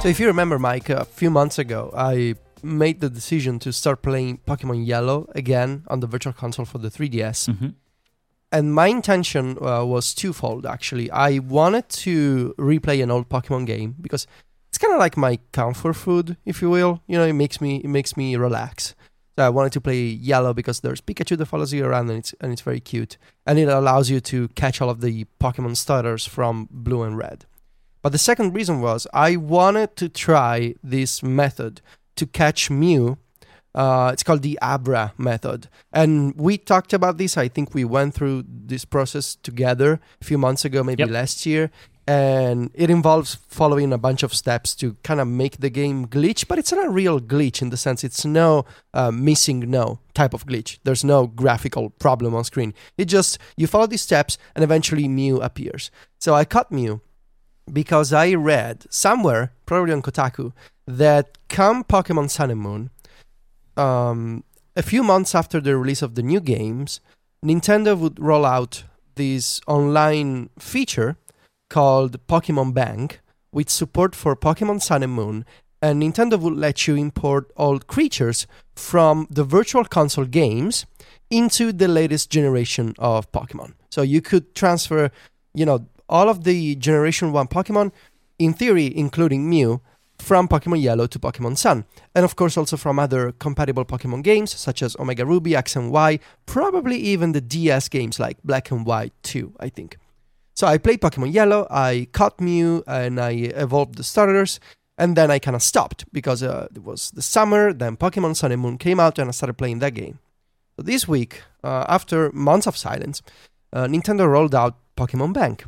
So if you remember, Myke, a few months ago, I made the decision to start playing Pokemon Yellow again on the Virtual Console for the 3DS. hmm And my intention uh, was twofold, actually. I wanted to replay an old Pokemon game because it's kind of like my comfort food, if you will. You know, it makes me it makes me relax. So I wanted to play Yellow because there's Pikachu that follows you around and it's and it's very cute, and it allows you to catch all of the Pokemon starters from Blue and Red. But the second reason was I wanted to try this method to catch Mew. Uh, it's called the Abra method. And we talked about this. I think we went through this process together a few months ago, maybe Yep. last year. And it involves following a bunch of steps to kind of make the game glitch, but it's not a real glitch in the sense it's no uh, MissingNo type of glitch. There's no graphical problem on screen. It just, you follow these steps and eventually Mew appears. So I caught Mew because I read somewhere, probably on Kotaku, that come Pokemon Sun and Moon, um, a few months after the release of the new games, Nintendo would roll out this online feature called Pokemon Bank with support for Pokemon Sun and Moon. And Nintendo would let you import old creatures from the Virtual Console games into the latest generation of Pokemon. So you could transfer, you know, all of the Generation 1 Pokemon, in theory, including Mew, from Pokemon Yellow to Pokemon Sun. And of course, also from other compatible Pokemon games, such as Omega Ruby, X and Y, probably even the DS games like Black and White 2, I think. So I played Pokemon Yellow, I caught Mew, and I evolved the starters, and then I kind of stopped because uh, it was the summer, then Pokemon Sun and Moon came out, and I started playing that game. So this week, uh, after months of silence, uh, Nintendo rolled out Pokemon Bank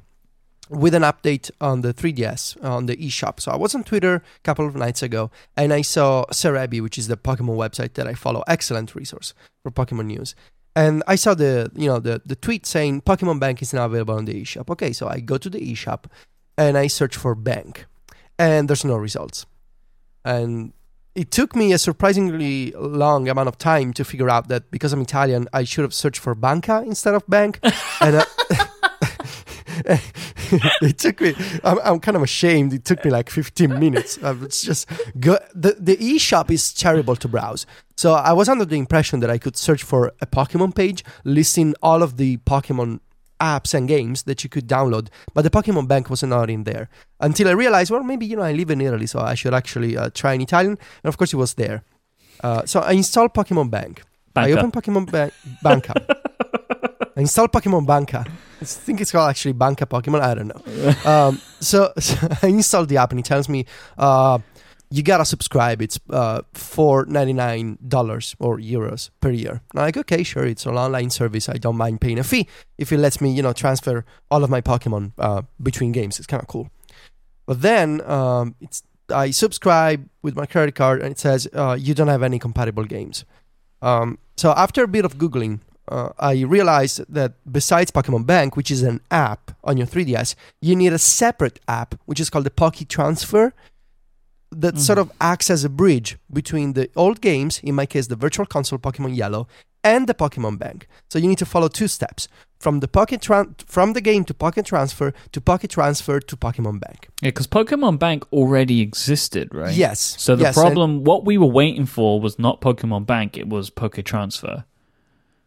with an update on the 3DS on the eShop. So I was on Twitter a couple of nights ago and I saw Serebii, which is the Pokemon website that I follow, excellent resource for Pokemon news. And I saw the you know the, the tweet saying Pokemon Bank is now available on the eShop. Okay, so I go to the eShop and I search for bank and there's no results. And it took me a surprisingly long amount of time to figure out that because I'm Italian, I should have searched for banca instead of bank. and uh, it took me. I'm, I'm kind of ashamed. It took me like 15 minutes. It's just go, the the eShop is terrible to browse. So I was under the impression that I could search for a Pokemon page listing all of the Pokemon apps and games that you could download, but the Pokemon Bank was not in there until I realized, well, maybe you know I live in Italy, so I should actually uh, try in Italian. And of course, it was there. Uh, so I installed Pokemon Bank. I Banker. opened Pokemon ba- Banca. I installed Pokemon Banca. I think it's called actually Banca Pokemon. I don't know. Um, so, so I installed the app and it tells me uh, you gotta subscribe. It's uh, four ninety nine dollars or euros per year. And I'm like, okay, sure, it's an online service. I don't mind paying a fee if it lets me, you know, transfer all of my Pokemon uh, between games. It's kind of cool. But then um, it's I subscribe with my credit card and it says uh, you don't have any compatible games. Um, so after a bit of googling, uh, I realized that besides Pokemon Bank, which is an app on your 3DS, you need a separate app which is called the Pocket Transfer that sort of acts as a bridge between the old games, in my case, the Virtual Console Pokemon Yellow, and the Pokemon Bank. So you need to follow two steps from the Pocket tran- from the game to Pocket Transfer to Pocket Transfer to Pokemon Bank. Yeah, because Pokemon Bank already existed, right? Yes. So the yes, problem, what we were waiting for, was not Pokemon Bank; it was Pocket Transfer.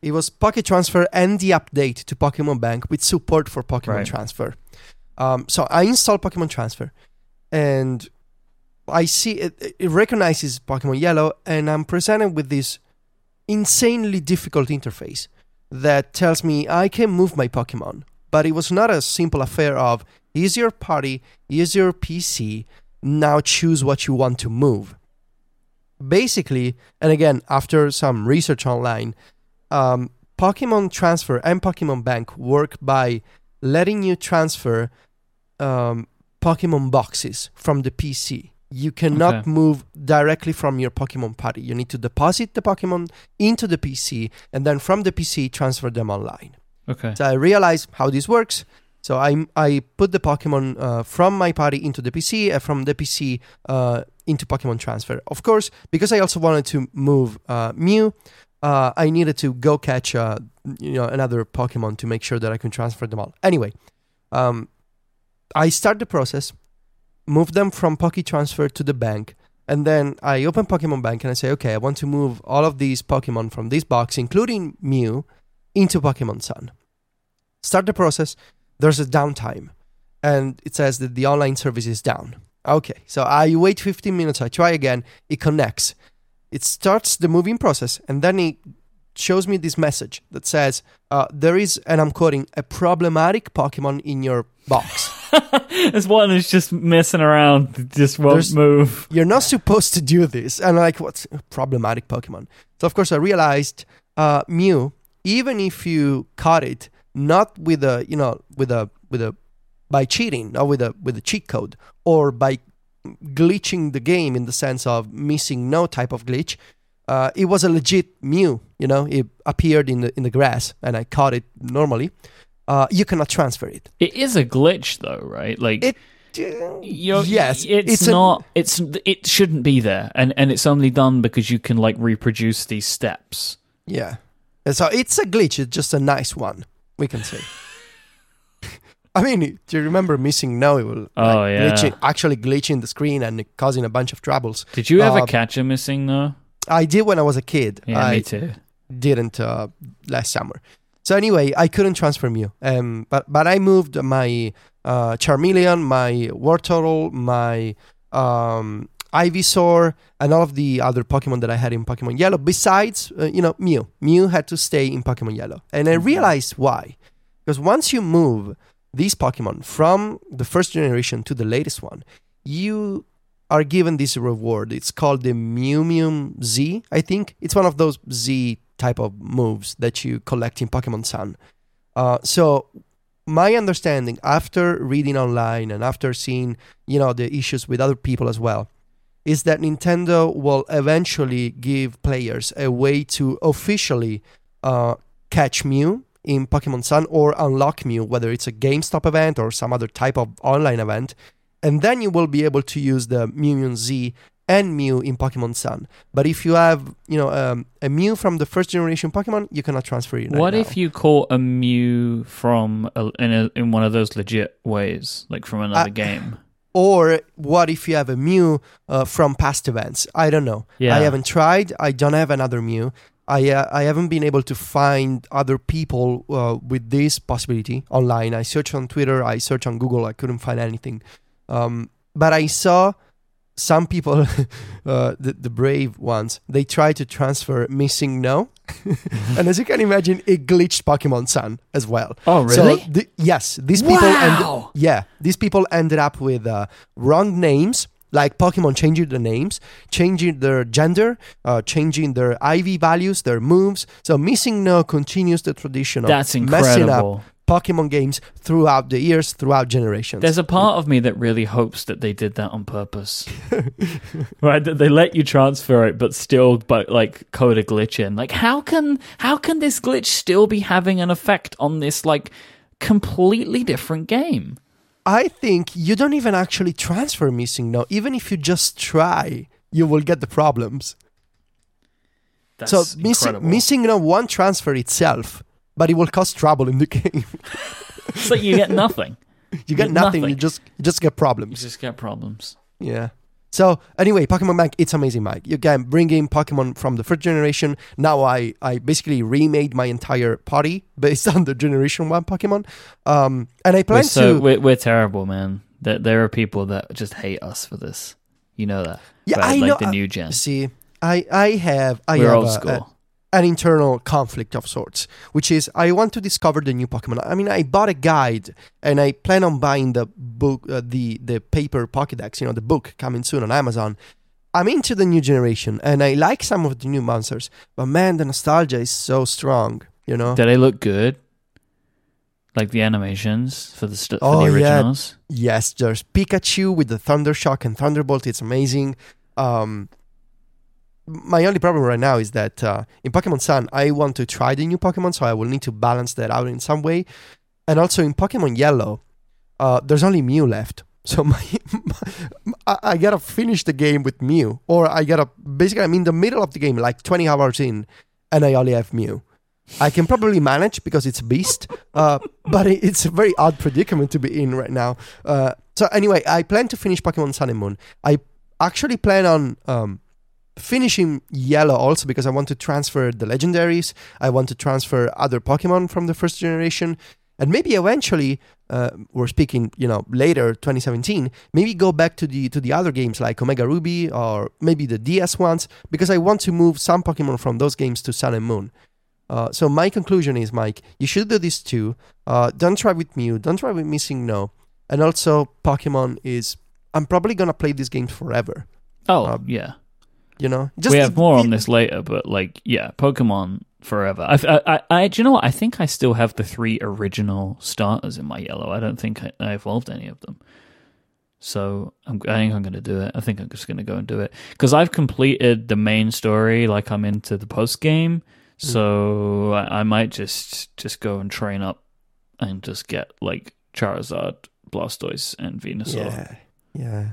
It was Pocket Transfer and the update to Pokemon Bank with support for Pokemon Right. Transfer. Um, so I installed Pokemon Transfer, and I see it, it recognizes Pokemon Yellow, and I'm presented with this insanely difficult interface that tells me I can move my Pokemon. But it was not a simple affair of here's your party, here's your PC, now choose what you want to move. Basically, and again, after some research online, um, Pokemon Transfer and Pokemon Bank work by letting you transfer um, Pokemon boxes from the PC. You cannot Okay. move directly from your Pokemon party. You need to deposit the Pokemon into the PC and then from the PC transfer them online. Okay. So I realized how this works. So I I put the Pokemon uh, from my party into the PC and from the PC uh, into Pokemon Transfer. Of course, because I also wanted to move uh, Mew, uh, I needed to go catch uh, you know another Pokemon to make sure that I can transfer them all. Anyway, um, I start the process. move them from Poke Transfer to the bank. And then I open Pokemon Bank and I say, okay, I want to move all of these Pokemon from this box, including Mew, into Pokemon Sun. Start the process. There's a downtime, and it says that the online service is down. Okay, so I wait 15 minutes. I try again. It connects. It starts the moving process, and then it shows me this message that says uh, there is, and I'm quoting, a problematic Pokemon in your box. This one is just messing around, just won't There's- move. You're not supposed to do this. And I'm like, what's a problematic Pokemon? So of course I realized uh, Mew, even if you caught it not with a you know with a with a by cheating, not with a with a cheat code, or by glitching the game in the sense of MissingNo type of glitch. Uh, it was a legit Mew, you know. It appeared in the in the grass, and I caught it normally. Uh, you cannot transfer it. It is a glitch, though, right? Like, It- you're, yes, it's, it's a- not. it's it shouldn't be there, and and it's only done because you can like reproduce these steps. Yeah. And so it's a glitch. It's just a nice one, we can say. I mean, do you remember MissingNo? It will Oh, like, yeah. glitching, actually glitching the screen and causing a bunch of troubles. Did you ever Uh, catch a missing though? I did when I was a kid. Yeah, I me too. didn't uh, last summer. So anyway, I couldn't transfer Mew. Um, but but I moved my uh, Charmeleon, my Wartortle, my um, Ivysaur, and all of the other Pokemon that I had in Pokemon Yellow. Besides, uh, you know, Mew. Mew had to stay in Pokemon Yellow, and I Mhm. realized why. Because once you move these Pokemon from the first generation to the latest one, you are given this reward. It's called the Mewnium Z, I think. It's one of those Z type of moves that you collect in Pokemon Sun. Uh, so my understanding after reading online and after seeing, you know, the issues with other people as well, is that Nintendo will eventually give players a way to officially uh, catch Mew in Pokemon Sun or unlock Mew, whether it's a GameStop event or some other type of online event. And then you will be able to use the Mewnium Z and Mew in Pokemon Sun. But if you have, you know, um, a Mew from the first generation Pokemon, you cannot transfer it. right what now. if you caught a Mew from a, in a, in one of those legit ways, like from another Uh, game? Or what if you have a Mew uh, from past events? I don't know. Yeah. I haven't tried. I don't have another Mew. I uh, I haven't been able to find other people uh, with this possibility online. I searched on Twitter. I searched on Google. I couldn't find anything. Um, but I saw some people, uh, the, the brave ones, they tried to transfer MissingNo, and as you can imagine, it glitched Pokemon Sun as well. Oh, really? So the, yes, these people end, Wow. yeah, these people ended up with uh, wrong names, like Pokemon changing the names, changing their gender, uh, changing their IV values, their moves. So MissingNo continues the tradition of That's messing up. Pokemon games throughout the years, throughout generations. There's a part of me that really hopes that they did that on purpose. right, that they let you transfer it, but still, but like code a glitch in. Like, how can how can this glitch still be having an effect on this like completely different game? I think you don't even actually transfer MissingNo. Even if you just try, you will get the problems. That's so missing MissingNo won't transfer itself, but it will cause trouble in the game. so you get nothing. you get Nothing. nothing. You just you just get problems. You just get problems. Yeah. So anyway, Pokemon Bank, it's amazing, Myke. You can bring in Pokemon from the first generation. Now I I basically remade my entire party based on the generation one Pokemon. Um, and I We're plan so to we're, we're terrible, man. There there are people that just hate us for this. You know that. yeah right? I like know. the uh, new gen. see, I I have I we're have old a- school. a- an internal conflict of sorts, which is I want to discover the new Pokemon. I mean, I bought a guide and I plan on buying the book, uh, the the paper Pokédex, you know, the book coming soon on Amazon. I'm into the new generation and I like some of the new monsters, but man, the nostalgia is so strong, you know. Do they look good? Like the animations for the st- for Oh, the yeah. originals. Yes, there's Pikachu with the Thunder Shock and Thunderbolt. It's amazing. Um, my only problem right now is that uh, in Pokemon Sun, I want to try the new Pokemon, so I will need to balance that out in some way. And also in Pokemon Yellow, uh, there's only Mew left. So my, I, I gotta finish the game with Mew, or I gotta basically I'm in the middle of the game, like 20 hours in, and I only have Mew. I can probably manage because it's a beast, uh, but it's a very odd predicament to be in right now. Uh, So anyway, I plan to finish Pokemon Sun and Moon. I actually plan on um, finishing Yellow also because I want to transfer the legendaries. I want to transfer other Pokemon from the first generation, and maybe eventually, uh, we're speaking, you know, later 2017. Maybe go back to the to the other games like Omega Ruby or maybe the DS ones because I want to move some Pokemon from those games to Sun and Moon. Uh, so my conclusion is, Myke, you should do this too. Uh, don't try with Mew. Don't try with MissingNo. And also, Pokemon is. I'm probably gonna play these games forever. Oh Um, yeah, You know, we have more on this later, but like yeah, Pokemon forever. I, I, I, I do you know what? I think I still have the three original starters in my yellow. I don't think I, I evolved any of them. So I'm, I think I'm going to do it. I think I'm just going to go and do it because I've completed the main story. Like I'm into the post game, mm. so I, I might just just go and train up and just get like Charizard, Blastoise, and Venusaur. Yeah, yeah.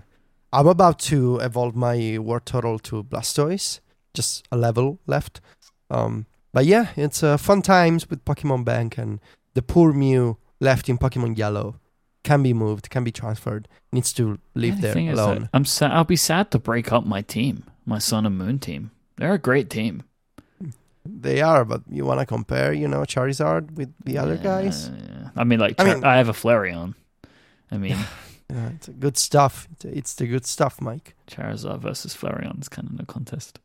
I'm about to evolve my Wartortle to Blastoise. Just a level left. Um, but yeah, it's uh, fun times with Pokemon Bank, and the poor Mew left in Pokemon Yellow can be moved, can be transferred, needs to live Yeah, the there thing is that alone. I'm sad. I'll be sad to break up my team, my Sun and Moon team. They're a great team. They are, but you want to compare, you know, Charizard with the other Yeah, guys? yeah. I mean, like I I, mean- I have a Flareon. I mean, Yeah, it's good stuff. It's, it's the good stuff, Myke. Charizard versus Flareon is kind of no contest.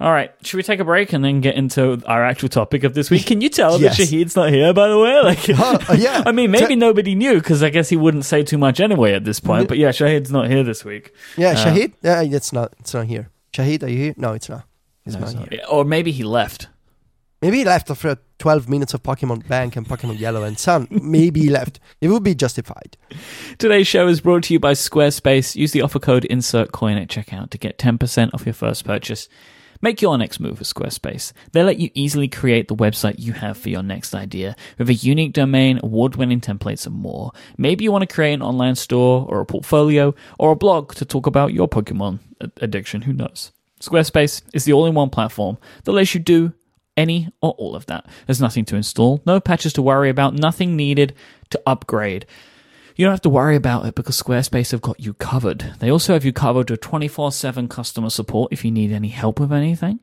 All right, should we take a break and then get into our actual topic of this week? Can you tell Yes. that Shahid's not here, by the way? Like, Oh, yeah. I mean, maybe nobody knew because I guess he wouldn't say too much anyway at this point. But yeah, Shahid's not here this week. Yeah, Uh, Shahid? Yeah, it's not. It's not here. Shahid, are you here? No, it's not. It's No, not it's here. Or maybe he left. Maybe he left after 12 minutes of Pokemon Bank and Pokemon Yellow and Sun. Maybe he left. It would be justified. Today's show is brought to you by Squarespace. Use the offer code INSERTCOIN at checkout to get 10% off your first purchase. Make your next move with Squarespace. They let you easily create the website you have for your next idea with a unique domain, award winning templates, and more. Maybe you want to create an online store or a portfolio or a blog to talk about your Pokemon addiction. Who knows? Squarespace is the all in one platform that lets you do any or all of that. There's nothing to install, no patches to worry about, nothing needed to upgrade. You don't have to worry about it because Squarespace have got you covered. They also have you covered with 24 7 customer support if you need any help with anything.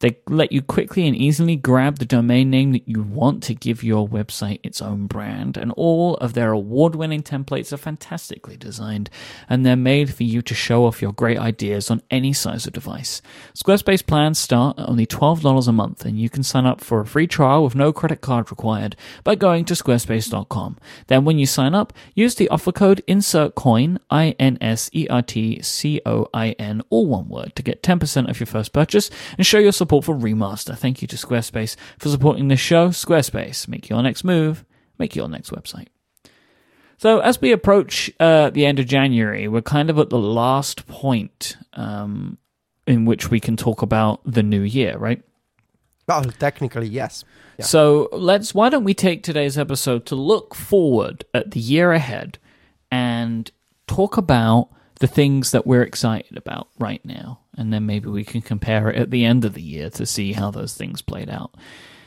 They let you quickly and easily grab the domain name that you want to give your website its own brand, and all of their award winning templates are fantastically designed and they're made for you to show off your great ideas on any size of device. Squarespace plans start at only $12 a month, and you can sign up for a free trial with no credit card required by going to squarespace.com. Then, when you sign up, use the offer code INSERTCOIN, I N S E R T C O I N, all one word, to get 10% of your first purchase and show your support for Remaster. Thank you to Squarespace for supporting this show. Squarespace, make your next move, make your next website. So, as we approach uh, the end of January, we're kind of at the last point um, in which we can talk about the new year, right? Well, technically, yes. Yeah. So let's. Why don't we take today's episode to look forward at the year ahead and talk about the things that we're excited about right now, and then maybe we can compare it at the end of the year to see how those things played out.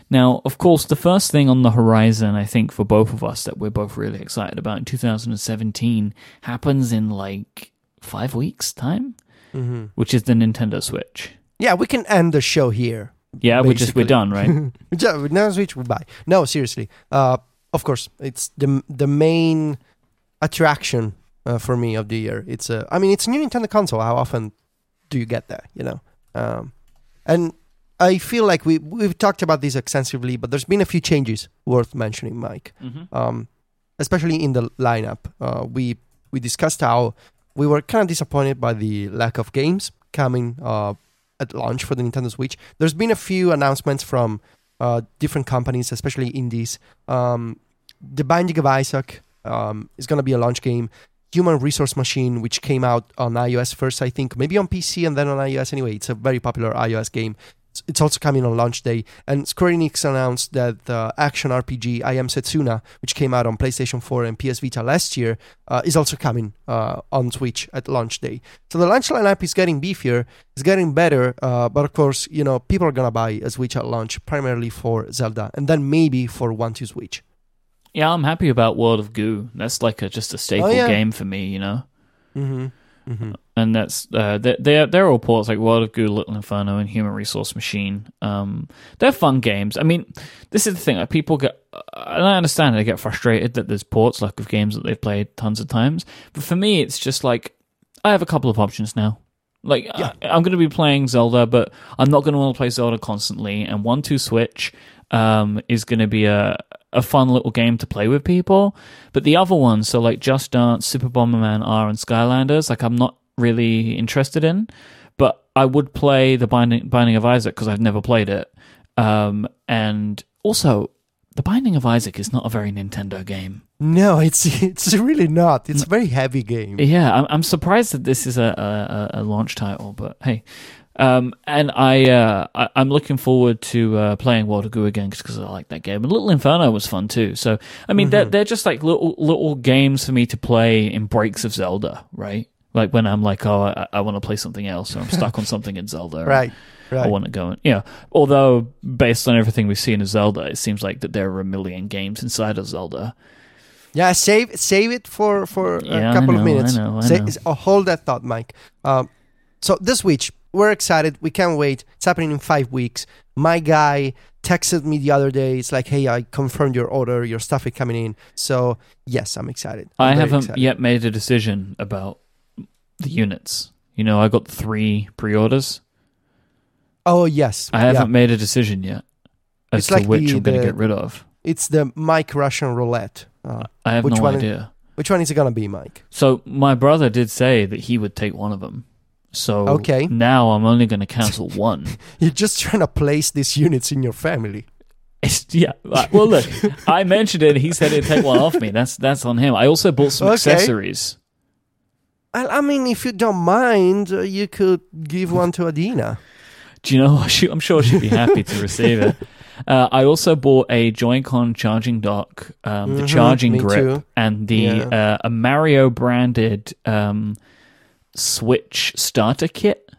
Now, of course, the first thing on the horizon, I think, for both of us that we're both really excited about in 2017 happens in like five weeks' time, hmm which is the Nintendo Switch. Yeah, we can end the show here. Yeah, we're just we're done, right? Yeah, Nintendo Switch, buy. No, seriously. Uh, of course, it's the the main attraction uh, for me of the year. It's a, I mean, it's a new Nintendo console. How often do you get that? You know, um, and I feel like we we've talked about this extensively, but there's been a few changes worth mentioning, Myke. mm-hmm. Um, especially in the lineup. Uh, we we discussed how we were kind of disappointed by the lack of games coming uh, at launch for the Nintendo Switch. There's been a few announcements from uh, different companies, especially indies. Um, the Binding of Isaac um, is going to be a launch game. Human Resource Machine, which came out on iOS first, I think, maybe on PC and then on iOS. Anyway, it's a very popular iOS game. It's- also coming on launch day. And Square Enix announced that the action RPG I Am Setsuna, which came out on PlayStation 4 and PS Vita last year, uh, is also coming uh, on Switch at launch day. So the launch lineup is getting beefier, it's getting better, uh, but of course, you know, people are gonna buy a Switch at launch primarily for Zelda, and then maybe for 1-2-Switch. Yeah, I'm happy about World of Goo. That's like a, just a staple Oh, yeah. game for me, you know. Mm-hmm. Mm-hmm. and that's uh, they're, they're they're all ports like World of Goo, Little Inferno, and Human Resource Machine. Um, they're fun games. I mean, this is the thing. Like people get, uh, and I understand they get frustrated that there's ports like of games that they've played tons of times. But for me, it's just like I have a couple of options now. Like Yeah. I, I'm going to be playing Zelda, but I'm not going to want to play Zelda constantly. And one two switch um, is going to be a a fun little game to play with people. But the other ones, so like Just Dance, Super Bomberman R, and Skylanders, like I'm not really interested in. But I would play the Binding Binding of Isaac because I've never played it. Um, and also, the Binding of Isaac is not a very Nintendo game. No, it's it's really not. It's a very heavy game. Yeah, I'm, I'm surprised that this is a, a, a launch title, but hey. Um, and I, uh, I, I'm looking forward to uh, playing World of Goo again because I like that game. And Little Inferno was fun too. So, I mean, they're, they're just like little little games for me to play in breaks of Zelda, right? Like when I'm like, oh, I, I want to play something else, or I'm stuck on something in Zelda. and Right. I want to go and yeah. Although based on everything we've seen of Zelda, it seems like that there are a million games inside of Zelda. Yeah, save save it for for Yeah, a couple know, of minutes. I know, I know. oh, hold that thought, Myke. Um, so this Switch, we're excited. We can't wait. It's happening in five weeks. My guy texted me the other day. It's like, hey, I confirmed your order. Your stuff is coming in. So yes, I'm excited. I'm I very haven't excited. yet made a decision about the units. You know, I got three pre-orders. Oh yes, I haven't Yeah. made a decision yet as It's to like which the- I'm going to get rid of. It's the Myke Russian roulette. Uh, I have which no one is- idea. which one is it gonna be, Myke? So my brother did say that he would take one of them. So Okay. now I'm only going to cancel one. You're just trying to place these units in your family. It's, yeah. Well, look, I mentioned it. He said he'd take one off me. That's that's on him. I also bought some Okay. accessories. I, I mean, if you don't mind, uh, you could give one to Adina. Do you know? she- I'm sure she'd be happy to receive it. Uh, I also bought a Joy-Con charging dock, um, the Mhm, charging grip, too. and the Yeah. uh, a Mario branded um, Switch starter kit.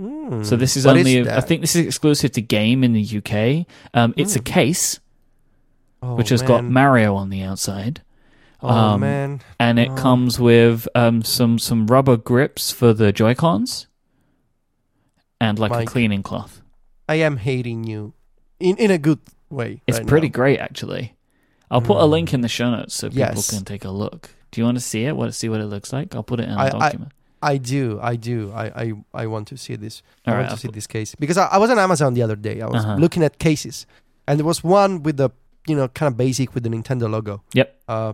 Hmm. So this is only, I that? think this is exclusive to game in the UK. Um, it's a Hmm. case Oh, which has got. Mario on the outside, Oh um, man, and it Oh. comes with um, some some rubber grips for the Joy Cons, and like Myke. a cleaning cloth. I am hating you, in in a good way. It's right pretty now. great, actually. I'll put a Mm. link in the show notes so people Yes. can take a look. Do you want to see it? Want to see what it looks like? I'll put it in a I- I- document. I do, I do. I I, I want to see this. I All want to see this case because I, I was on Amazon the other day. I was Uh-huh. looking at cases, and there was one with the you know kind of basic with the Nintendo logo. Yep. Uh,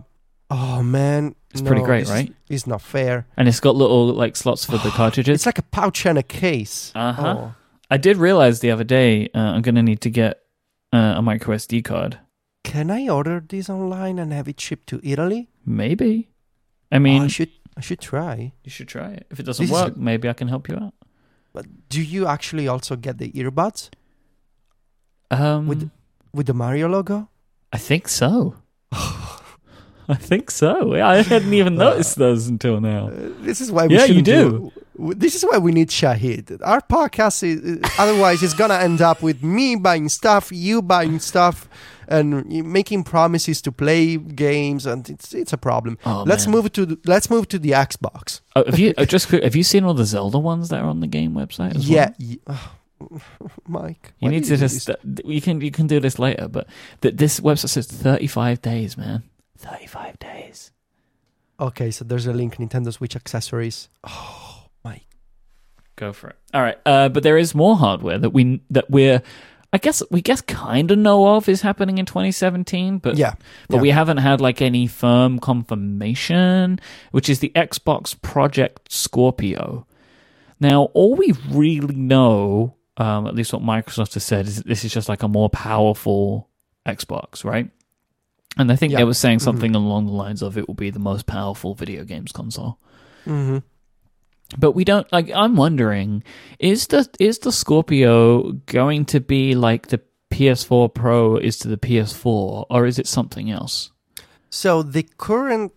oh man, It's pretty great, is- right? It's not fair. and it's got little like slots for the cartridges. It's like a pouch and a case. Uh-huh. Oh. I did realize the other day uh, I'm going to need to get uh, a micro SD card. Can I order this online and have it shipped to Italy? Maybe. I Oh, mean, I should I should try. you should try it. If it doesn't This is- work, maybe I can help you out. But do you actually also get the earbuds Um, With- with the Mario logo? I think so. I think so. Yeah, I hadn't even Uh, noticed those until now. Uh, this is why we Yeah, you shouldn't do. w- This is why we need Shahid. Our podcast is otherwise it's gonna end up with me buying stuff, you buying stuff, and making promises to play games, and it's it's a problem. Oh, let's man. move to the, let's move to the Xbox. Oh, have you uh, just quick, have you seen all the Zelda ones that are on the game website? As yeah, well? y- oh, Myke. You need to just this? you can you can do this later, but th- this website says 35 days, man. 35 days. Okay, so there's a link. Nintendo Switch accessories. Oh, Myke. Go for it. All right, uh, but there is more hardware that we that we're I guess we guess kind of know of is happening in 2017, but Yeah, but yeah. we haven't had like any firm confirmation, which is the Xbox Project Scorpio. Now, all we really know, um, at least what Microsoft has said, is that this is just like a more powerful Xbox, right? And I think Yeah. they were saying something along the lines of it will be the most powerful video games console. Mm-hmm. But we don't like. I'm wondering is the is the Scorpio going to be like the PS4 Pro is to the PS4, or is it something else? So the current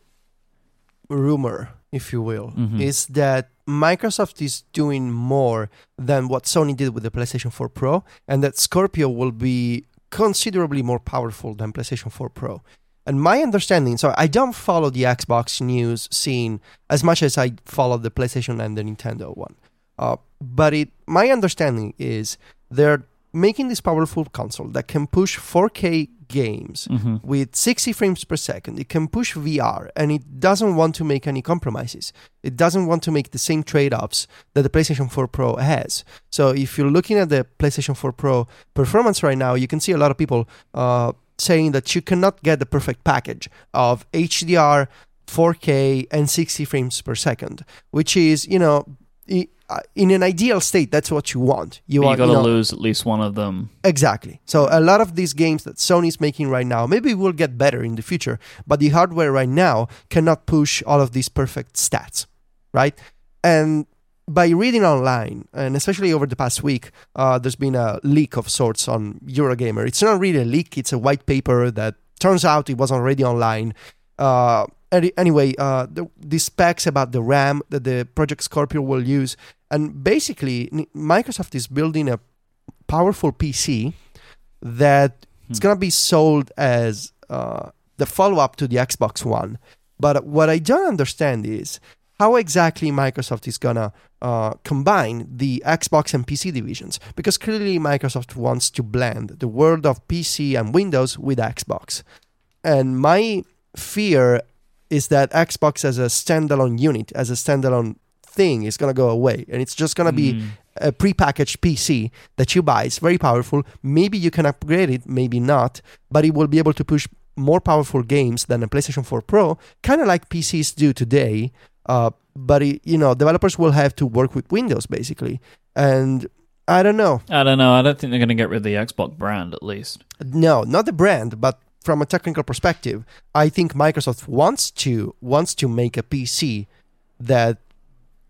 rumor, if you will, Mhm. is that Microsoft is doing more than what Sony did with the PlayStation 4 Pro, and that Scorpio will be considerably more powerful than PlayStation 4 Pro. And my understanding, so I don't follow the Xbox news scene as much as I follow the PlayStation and the Nintendo one. Uh, but it, my understanding is they're making this powerful console that can push 4K games hmm with 60 frames per second. It can push VR and it doesn't want to make any compromises. It doesn't want to make the same trade offs that the PlayStation 4 Pro has. So if you're looking at the PlayStation 4 Pro performance right now, you can see a lot of people uh, saying that you cannot get the perfect package of HDR, 4K, and 60 frames per second, which is, you know, in an ideal state, that's what you want. You want, got to you know, lose at least one of them. Exactly. So a lot of these games that Sony's making right now, maybe will get better in the future, but the hardware right now cannot push all of these perfect stats, right? And by reading online, and especially over the past week, uh, there's been a leak of sorts on Eurogamer. It's not really a leak; it's a white paper that turns out it was already online. Uh, any- anyway, uh, the, the specs about the RAM that the Project Scorpio will use, and basically, Microsoft is building a powerful PC that it's Hmm. gonna be sold as uh, the follow-up to the Xbox One. But what I don't understand is how exactly Microsoft is gonna uh, combine the Xbox and PC divisions because clearly Microsoft wants to blend the world of PC and Windows with Xbox. And my fear is that Xbox as a standalone unit, as a standalone thing, is gonna go away, and it's just gonna be Mm. a prepackaged PC that you buy. It's very powerful. Maybe you can upgrade it, maybe not, but it will be able to push more powerful games than a PlayStation 4 Pro, kind of like PCs do today. Uh, but it, you know, developers will have to work with Windows basically, and I don't know. I don't know. I don't think they're going to get rid of the Xbox brand, at least. No, not the brand, but from a technical perspective, I think Microsoft wants to wants to make a PC that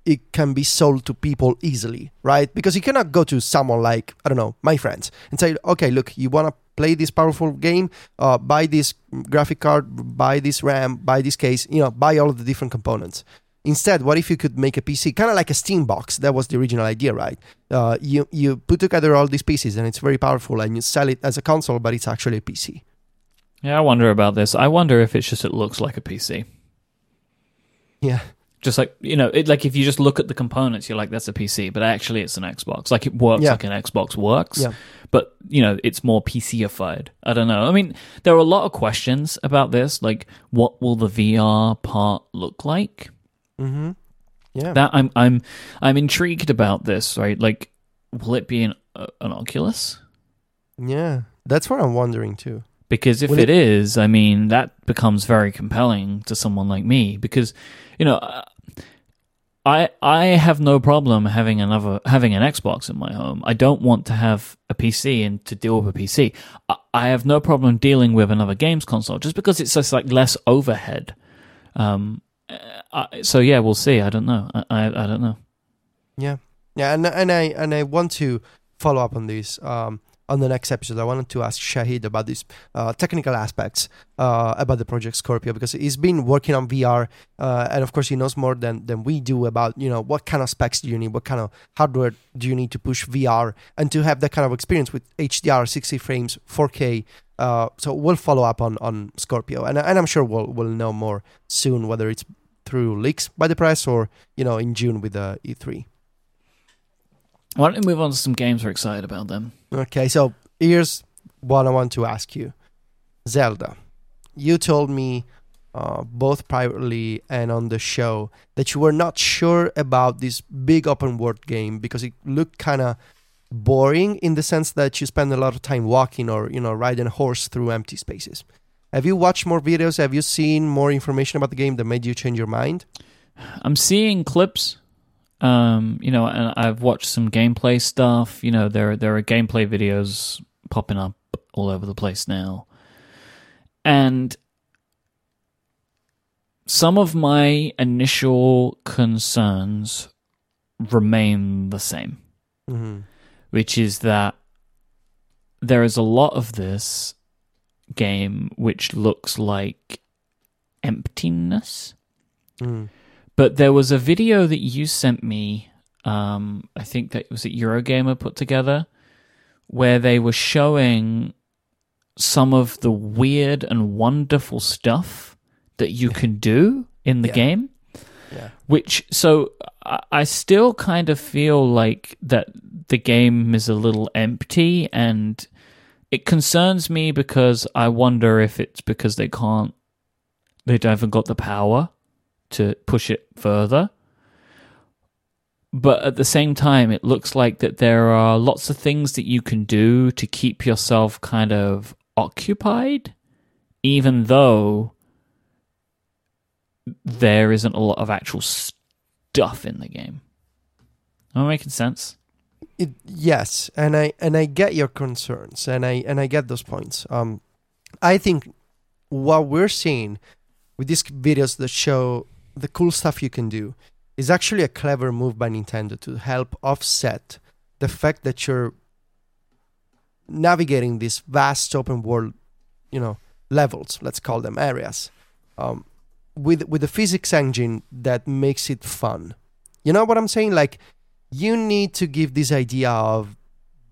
it can be sold to people easily, right? Because you cannot go to someone like I don't know my friends and say, okay, look, you want to play this powerful game, uh, buy this graphic card, buy this RAM, buy this case, you know, buy all of the different components. Instead, what if you could make a PC kind of like a Steam box? That was the original idea, right? Uh, you you put together all these pieces and it's very powerful, and you sell it as a console, but it's actually a PC. Yeah, I wonder about this. I wonder if it's just it looks like a PC. Yeah, Just like you know, it, like if you just look at the components, you're like, "That's a PC," but actually, it's an Xbox. Like it works Yeah. like an Xbox works, Yeah. but you know, it's more PCified. I don't know. I mean, there are a lot of questions about this. Like, what will the VR part look like? mm-hmm. yeah, That I'm I'm I'm intrigued about this. Right? Like, will it be an uh, an Oculus? yeah. That's what I'm wondering too. Because if it it- is, I mean, that becomes very compelling to someone like me. Because you know, I I have no problem having another having an Xbox in my home. I don't want to have a PC and to deal with a PC. I, I have no problem dealing with another games console just because it's just like less overhead. Um, I, so yeah, we'll see. I don't know. I I, I don't know. Yeah, yeah, and and I and I want to follow up on this um, on the next episode. I wanted to ask Shahid about these uh, technical aspects uh, about the Project Scorpio because he's been working on VR, uh, and of course he knows more than than we do about you know what kind of specs do you need, what kind of hardware do you need to push VR, and to have that kind of experience with HDR, 60 frames, 4K. Uh, so we'll follow up on on Scorpio, and and I'm sure we'll we'll know more soon whether it's through leaks by the press or you know in June with the E E3. Why don't we move on to some games we're excited about then? Okay, so here's what I want to ask you Zelda. You told me uh, both privately and on the show that you were not sure about this big open world game because it looked kind of boring in the sense that you spend a lot of time walking or you know riding a horse through empty spaces. Have you watched more videos? Have you seen more information about the game that made you change your mind? I'm seeing clips. Um, you know, and I've watched some gameplay stuff. You know, there there are gameplay videos popping up all over the place now, and some of my initial concerns remain the same, Mm-hmm. which is that there is a lot of this game which looks like emptiness. Mm. But there was a video that you sent me. Um, I think that was it Eurogamer put together, where they were showing some of the weird and wonderful stuff that you can do in the Yeah. game Yeah. which so I- I still kind of feel like that the game is a little empty and it concerns me because I wonder if it's because they can't they haven't got the power to push it further but at the same time it looks like that there are lots of things that you can do to keep yourself kind of occupied even though there isn't a lot of actual stuff in the game. Am I making sense? It, yes, and I and I get your concerns, and I and I get those points. Um, I think what we're seeing with these videos that show the cool stuff you can do is actually a clever move by Nintendo to help offset the fact that you're navigating these vast open world, you know, levels. Let's call them areas. Um, with with a physics engine that makes it fun. You know what I'm saying? Like you need to give this idea of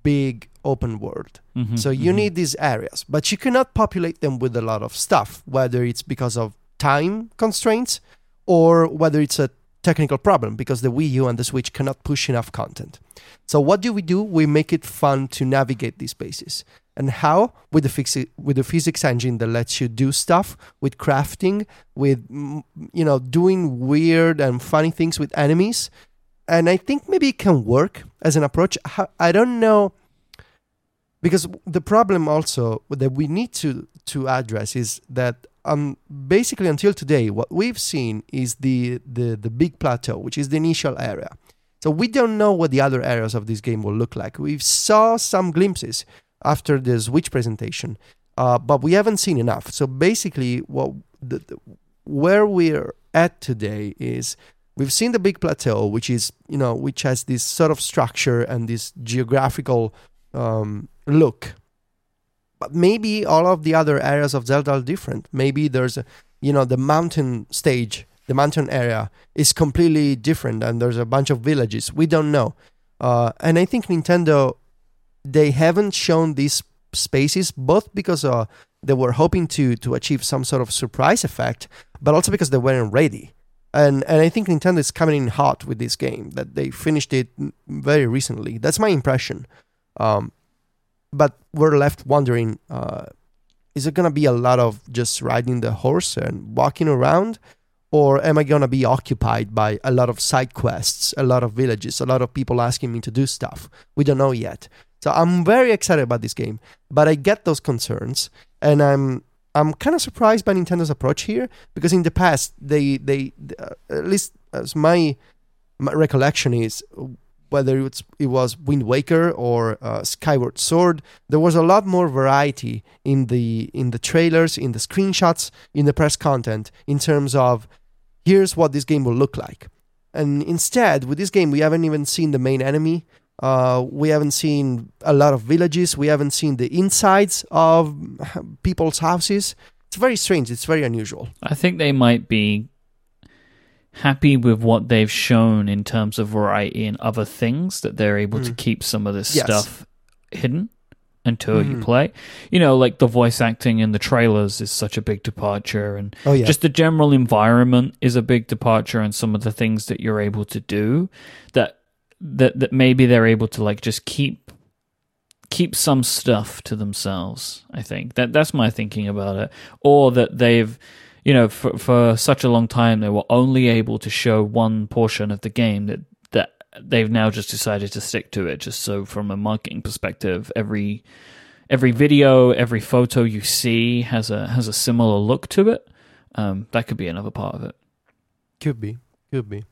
big open world. Mm-hmm, So you need these areas, but you cannot populate them with a lot of stuff, whether it's because of time constraints or whether it's a technical problem because the Wii U and the Switch cannot push enough content. So what do we do? We make it fun to navigate these spaces. And how? With the fixi- with the physics engine that lets you do stuff with crafting, with you know doing weird and funny things with enemies. And I think maybe it can work as an approach. I don't know because the problem also that we need to to address is that um basically until today what we've seen is the the the big plateau which is the initial area. So we don't know what the other areas of this game will look like. We saw some glimpses after the switch presentation uh, but we haven't seen enough. So basically what the, the, where we're at today is we've seen the big plateau which is you know which has this sort of structure and this geographical um, look. But maybe all of the other areas of Zelda are different. Maybe there's, a, you know, the mountain stage, the mountain area is completely different, and there's a bunch of villages. We don't know. Uh, and I think Nintendo, they haven't shown these spaces both because uh, they were hoping to to achieve some sort of surprise effect, but also because they weren't ready. And and I think Nintendo is coming in hot with this game. That they finished it very recently. That's my impression. Um, but we're left wondering uh, is it going to be a lot of just riding the horse and walking around? Or am i going to be occupied by a lot of side quests a lot of villages a lot of people asking me to do stuff? We don't know yet. So i'm very excited about this game but i get those concerns and i'm i'm kind of surprised by nintendo's approach here because in the past they they uh, at least as my, my recollection is whether it's, it was Wind Waker or uh, Skyward Sword, there was a lot more variety in the in the trailers, in the screenshots, in the press content in terms of here's what this game will look like. And instead, with this game, we haven't even seen the main enemy. Uh, we haven't seen a lot of villages. We haven't seen the insides of people's houses. It's very strange. It's very unusual. I think they might be happy with what they've shown in terms of variety and other things that they're able to Mm. keep some of this Yes. stuff hidden until you Mhm. play. You know, like the voice acting in the trailers is such a big departure and Oh yeah, just the general environment is a big departure and some of the things that you're able to do that that that maybe they're able to like just keep keep some stuff to themselves i think that that's my thinking about it or that they've you know for for such a long time they were only able to show one portion of the game that that they've now just decided to stick to it just so from a marketing perspective every every video every photo you see has a has a similar look to it um, that could be another part of it. Could be, could be.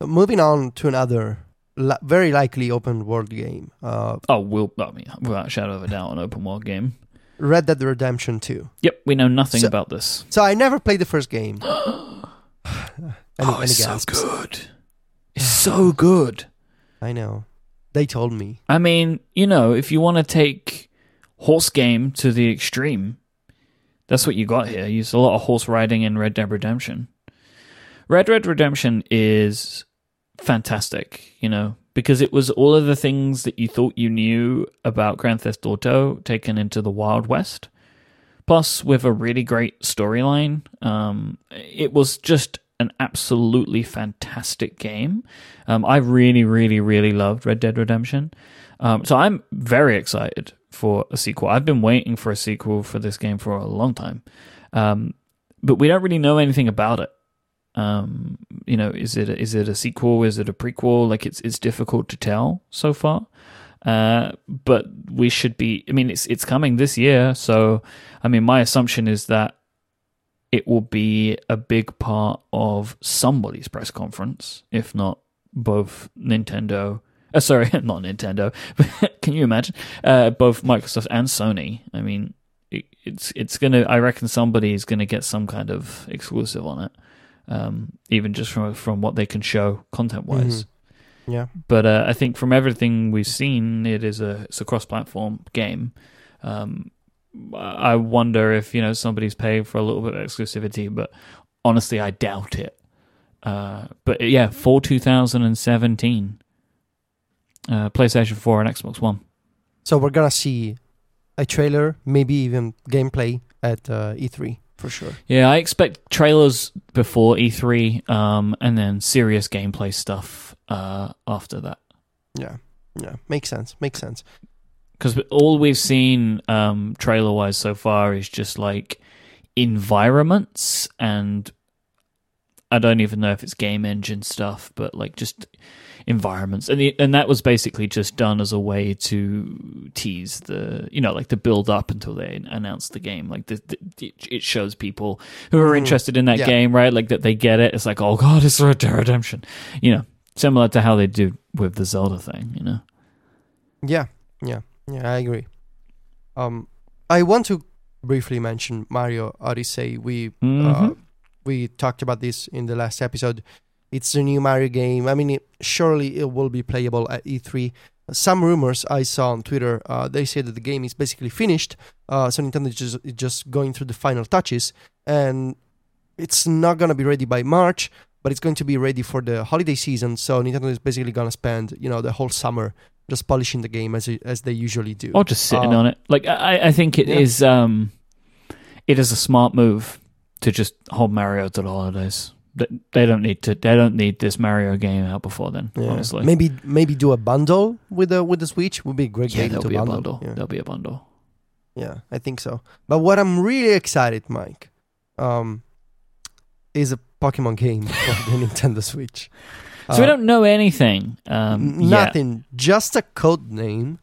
Uh, moving on to another li- very likely open world game, uh, Oh, we'll, I mean, without a shadow of a doubt, an open world game. Red Dead Redemption 2. Yep, we know nothing So- about this. So I never played the first game. Any- oh, it's so good. It's so good. I know. They told me. I mean, you know, if you want to take horse game to the extreme, that's what you got here. You use a lot of horse riding in Red Dead Redemption. Red Red Redemption is fantastic, you know, because it was all of the things that you thought you knew about Grand Theft Auto taken into the Wild West. plus with a really great storyline. Um, it was just an absolutely fantastic game. Um, I really, really, really loved Red Dead Redemption. Um, so I'm very excited for a sequel. I've been waiting for a sequel for this game for a long time, um, but we don't really know anything about it. Um, you know, is it a, is it a sequel? Is it a prequel? Like it's it's difficult to tell so far. Uh, but we should be. I mean, it's it's coming this year, so I mean, my assumption is that it will be a big part of somebody's press conference, if not both Nintendo. Uh, sorry, not Nintendo. Can you imagine? Uh, both Microsoft and Sony. I mean, it, it's it's gonna. I reckon somebody is gonna get some kind of exclusive on it, um, even just from from what they can show content wise. Mm-hmm. Yeah. But uh, I think from everything we've seen, it is a it's a cross platform game. Um, I wonder if you know somebody's paying for a little bit of exclusivity, but honestly, I doubt it. Uh, but yeah, for 2017, uh, PlayStation 4 and Xbox One. So we're gonna see a trailer, maybe even gameplay at uh, E3 for sure. Yeah, I expect trailers before E3, um, and then serious gameplay stuff uh, after that. Yeah, yeah, makes sense. Makes sense. Because all we've seen um, trailer wise so far is just like environments, and I don't even know if it's game engine stuff, but like just environments, and the, and that was basically just done as a way to tease the you know like the build up until they announce the game. Like the, the, it shows people who are Mm, interested in that yeah. game, right? Like that they get it. It's like oh god, it's Red Dead Redemption, you know, similar to how they do with the Zelda thing, you know. Yeah, yeah, yeah. I agree. Um, I want to briefly mention Mario Odyssey. We uh, Mhm. we talked about this in the last episode. It's a new Mario game. I mean, it, surely it will be playable at E3. Some rumors I saw on Twitter, uh, they say that the game is basically finished. Uh, so Nintendo is just, is just going through the final touches, and it's not gonna be ready by March, but it's going to be ready for the holiday season. So Nintendo is basically gonna spend, you know, the whole summer just polishing the game as as they usually do. or just sitting Uh, on it. Like I, I think it is. Yeah. Um, it is a smart move to just hold Mario to the holidays. They, they don't need to. They don't need this Mario game out before then. Yeah. Honestly, maybe maybe do a bundle with the with the Switch would be a great yeah, game there'll to be a bundle. bundle. Yeah. There'll be a bundle. Yeah, I think so. But what I'm really excited, Myke, um, is a Pokemon game for the Nintendo Switch. So we Uh, don't know anything. Um, n- yet. nothing, just a code name,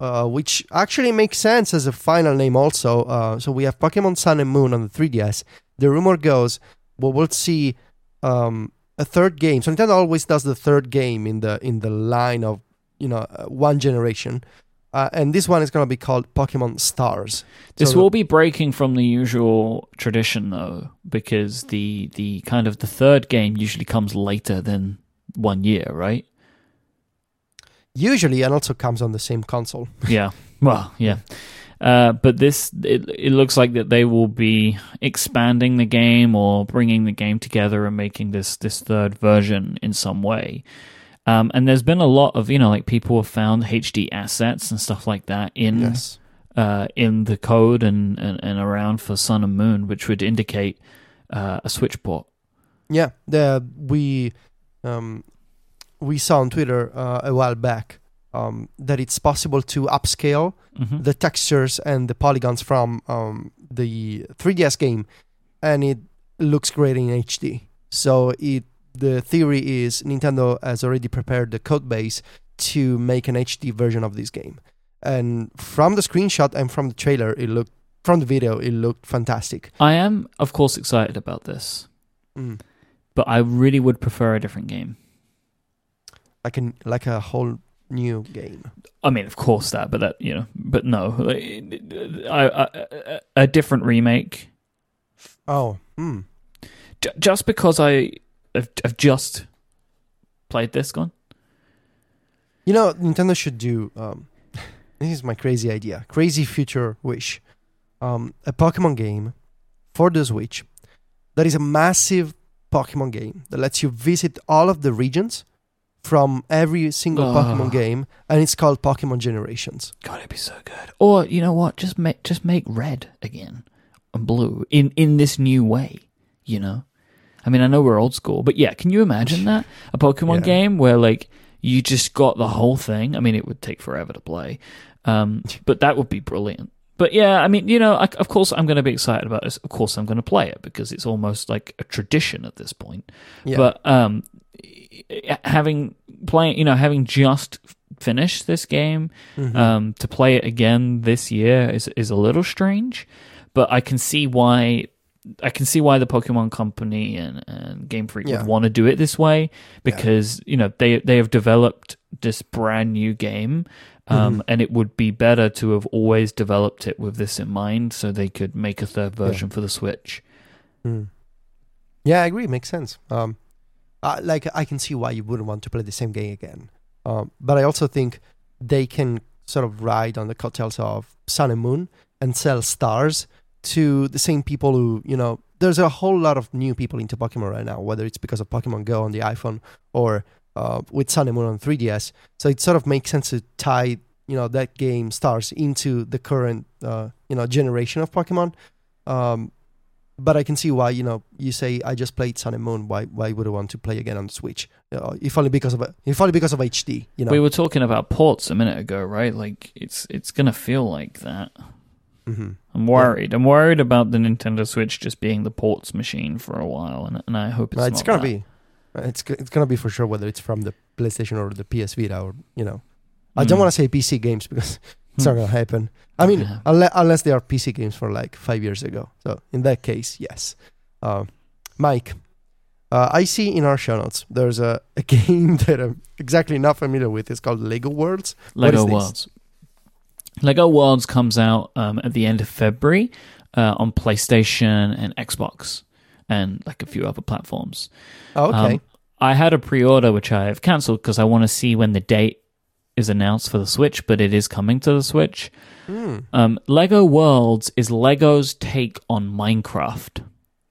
uh, which actually makes sense as a final name. Also, uh, so we have Pokemon Sun and Moon on the 3DS. The rumor goes, well, we'll see um, a third game. So Nintendo always does the third game in the in the line of you know uh, one generation. Uh, and this one is going to be called Pokemon Stars. This So- will be breaking from the usual tradition, though, because the the kind of the third game usually comes later than one year, right? usually and also comes on the same console. yeah. Well, yeah. Uh, but this, it, it looks like that they will be expanding the game or bringing the game together and making this this third version in some way. Um, and there's been a lot of you know like people have found HD assets and stuff like that in Yes. uh, in the code and, and, and around for Sun and Moon, which would indicate uh, a Switch port. Yeah, the we um, we saw on Twitter uh, a while back um, that it's possible to upscale Mhm. the textures and the polygons from um, the 3DS game, and it looks great in HD. So it the theory is Nintendo has already prepared the code base to make an HD version of this game. And from the screenshot and from the trailer, it looked from the video, it looked fantastic. I am, of course, excited about this, Mm. but I really would prefer a different game. Like a like a whole new game. I mean, of course that, but that you know, but no, like, I, I, a- a different remake. Oh, hmm. J- just because I have, have just played this one. You know, Nintendo should do. Um, this is my crazy idea, crazy future wish. Um, a Pokemon game for the Switch that is a massive Pokemon game that lets you visit all of the regions from every single Oh. Pokemon game, and it's called Pokemon Generations. God, it'd be so good. Or you know what? Just make just make red again. and Blue in in this new way. You know, I mean, I know we're old school, but yeah, can you imagine that a Pokemon Yeah. game where like you just got the whole thing? I mean, it would take forever to play, um, but that would be brilliant. But yeah, I mean, you know, I, of course, I'm going to be excited about this. Of course, I'm going to play it because it's almost like a tradition at this point. Yeah. But um, having playing, you know, having just finished this game, Mhm. um, to play it again this year is is a little strange. But I can see why. I can see why the Pokemon Company and, and Game Freak Yeah. would want to do it this way because you know they they have developed this brand new game, um, Mhm. and it would be better to have always developed it with this in mind, so they could make a third version for the Switch. Mm. Yeah, I agree. Makes sense. Um, uh, like I can see why you wouldn't want to play the same game again. Um, but I also think they can sort of ride on the coattails of Sun and Moon and sell stars to the same people who, you know, there's a whole lot of new people into Pokemon right now, whether it's because of Pokemon Go on the iPhone or uh, with Sun and Moon on 3DS. So it sort of makes sense to tie, you know, that game stars into the current, uh, you know, generation of Pokemon. Um, but I can see why you know you say I just played Sun and Moon. Why why would I want to play again on the Switch? Uh, if only because of if only because of HD. You know. We were talking about ports a minute ago, right? Like it's it's gonna feel like that. Mhm. I'm worried. I'm worried about the Nintendo Switch just being the ports machine for a while, and, and I hope it's No, not. it's gonna that. be. It's it's gonna be for sure whether it's from the PlayStation or the PS Vita or you know. I don't Mm. want to say PC games because it's not Hmm. gonna happen. I mean, Yeah. unless unless they are PC games from like five years ago. So in that case, yes. Uh, Myke, uh, I see in our show notes there's a, a game that I'm exactly not familiar with. It's called Lego Worlds. Lego this? Worlds. Lego Worlds comes out um, at the end of February uh, on PlayStation and Xbox, and like a few other platforms. Oh, okay. Um, I had a pre-order which I have cancelled because I want to see when the date is announced for the Switch, but it is coming to the Switch. Hmm. Um, Lego Worlds is Lego's take on Minecraft.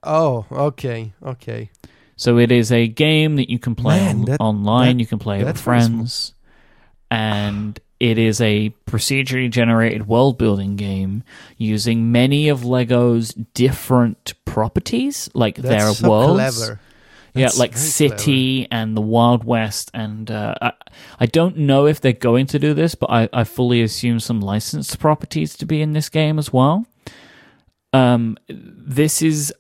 Oh, okay, okay. So it is a game that you can play Man, on- that- online. that- you can play with friends, and it is a procedurally generated world building game using many of Lego's different properties, like That's their so worlds. clever. Yeah, like City and the Wild West, and uh, I, I don't know if they're going to do this, but I, I fully assume some licensed properties to be in this game as well. Um, this is,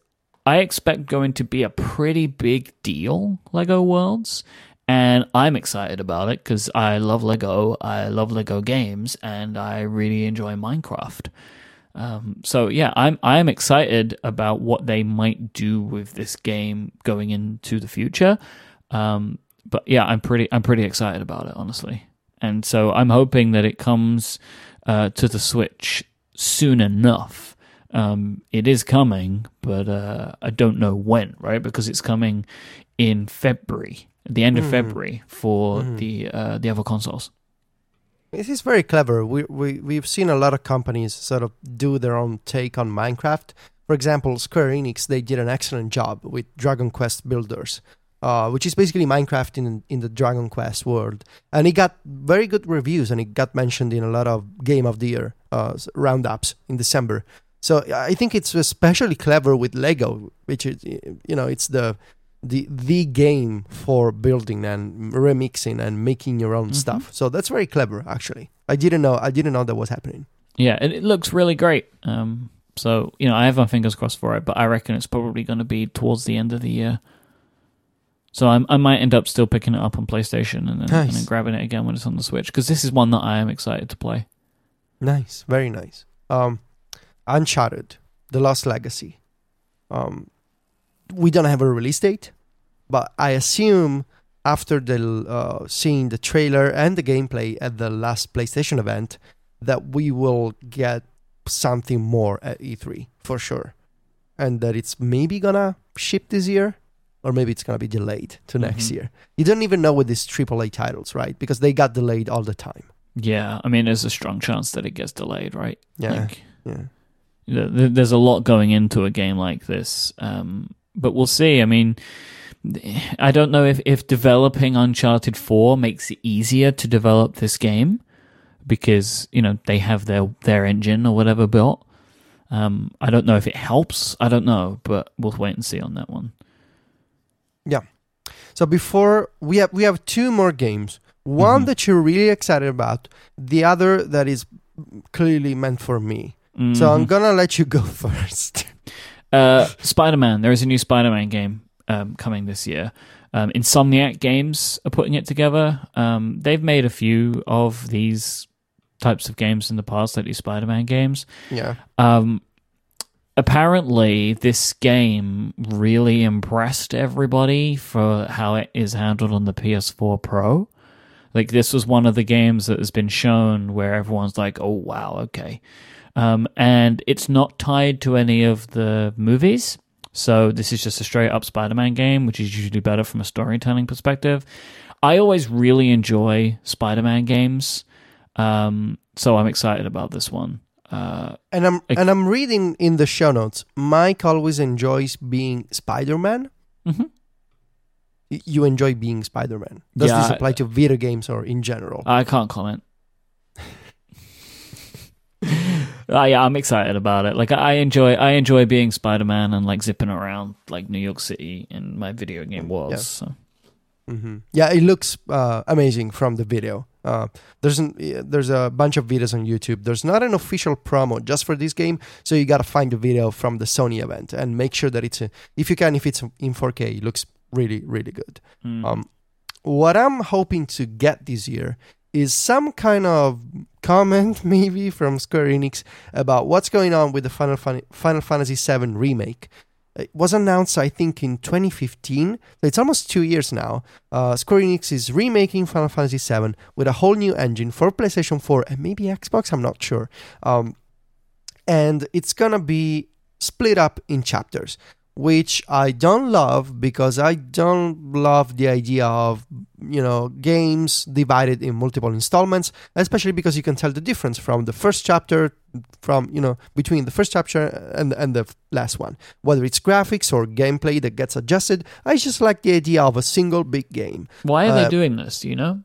I expect, going to be a pretty big deal, Lego Worlds, and I'm excited about it because I love Lego, I love Lego games, and I really enjoy Minecraft. Um, so yeah, I'm I'm excited about what they might do with this game going into the future. Um, but yeah, I'm pretty I'm pretty excited about it honestly, and so I'm hoping that it comes uh, to the Switch soon enough. Um, it is coming, but uh, I don't know when, right? Because it's coming in February, at the end of Mhm. February for Mhm. the uh, the other consoles. This is very clever. We we we've seen a lot of companies sort of do their own take on Minecraft. For example, Square Enix they did an excellent job with Dragon Quest Builders, uh, which is basically Minecraft in in the Dragon Quest world, and it got very good reviews and it got mentioned in a lot of Game of the Year uh, roundups in December. So I think it's especially clever with Lego, which is you know it's the the the game for building and remixing and making your own Mhm. stuff. So that's very clever, actually. I didn't know. I didn't know that was happening. Yeah, and it looks really great. Um, so you know, I have my fingers crossed for it, but I reckon it's probably going to be towards the end of the year. So I'm, I might end up still picking it up on PlayStation and then, and then grabbing it again when it's on the Switch because this is one that I am excited to play. Nice, very nice. Um, Uncharted: The Lost Legacy. Um, we don't have a release date, but I assume after the uh, seeing the trailer and the gameplay at the last PlayStation event, that we will get something more at E3 for sure, and that it's maybe gonna ship this year, or maybe it's gonna be delayed to next Mhm. year. You don't even know with these AAA titles, right? Because they got delayed all the time. Yeah, I mean, there's a strong chance that it gets delayed, right? Yeah, Like, yeah. th- th- there's a lot going into a game like this, um, but we'll see. I mean, I don't know if, if developing Uncharted 4 makes it easier to develop this game because, you know, they have their, their engine or whatever built. Um, I don't know if it helps. I don't know, but we'll wait and see on that one. Yeah. So before we have we have two more games. One Mhm. that you're really excited about, the other that is clearly meant for me. So I'm Mhm. gonna let you go first. Uh, Spider Man. There is a new Spider Man game um, coming this year. Um, Insomniac Games are putting it together. Um, they've made a few of these types of games in the past, like these Spider Man games. yeah. Um, apparently, this game really impressed everybody for how it is handled on the PS4 Pro. Like, this was one of the games that has been shown where everyone's like, oh, wow, okay. Um, and it's not tied to any of the movies. So, this is just a straight up Spider Man game, which is usually better from a storytelling perspective. I always really enjoy Spider Man games. Um, so, I'm excited about this one. Uh, And I'm and I'm reading in the show notes. Myke always enjoys being Spider-Man. mhm. Y- You enjoy being Spider-Man. Does Yeah, this apply to video games or in general? I can't comment. uh, yeah, I'm excited about it. Like I enjoy, I enjoy being Spider Man and like zipping around like New York City in my video game world. Yeah. So. hmm Yeah, it looks uh, amazing from the video. Uh, there's an, there's a bunch of videos on YouTube. There's not an official promo just for this game, so you gotta find the video from the Sony event and make sure that it's a, if you can if it's in 4K, it looks really really good. mm. Um, what I'm hoping to get this year is some kind of comment, maybe from Square Enix, about what's going on with the Final, Final Fantasy VII remake. It was announced, I think, in 2015. It's almost two years now. Uh, Square Enix is remaking Final Fantasy VII with a whole new engine for PlayStation 4 and maybe Xbox. I'm not sure. Um, and it's gonna be split up in chapters which I don't love because I don't love the idea of you know games divided in multiple installments, especially because you can tell the difference from the first chapter from you know between the first chapter and and the last one, whether it's graphics or gameplay that gets adjusted. I just like the idea of a single big game Why are they uh, doing this? Do you know?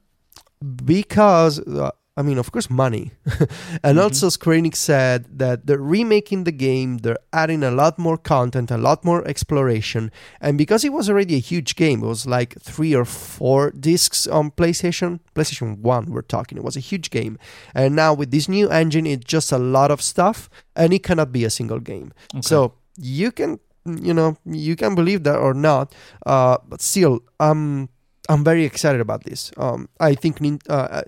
because uh, I mean, of course, money. and Mhm. also, Square Enix said that they're remaking the game, they're adding a lot more content, a lot more exploration. And because it was already a huge game, it was like three or four discs on PlayStation, PlayStation 1, we're talking. It was a huge game. And now with this new engine, it's just a lot of stuff, and it cannot be a single game. Okay. So you can, you know, you can believe that or not, uh, but still, um, I'm very excited about this. Um, I think, uh,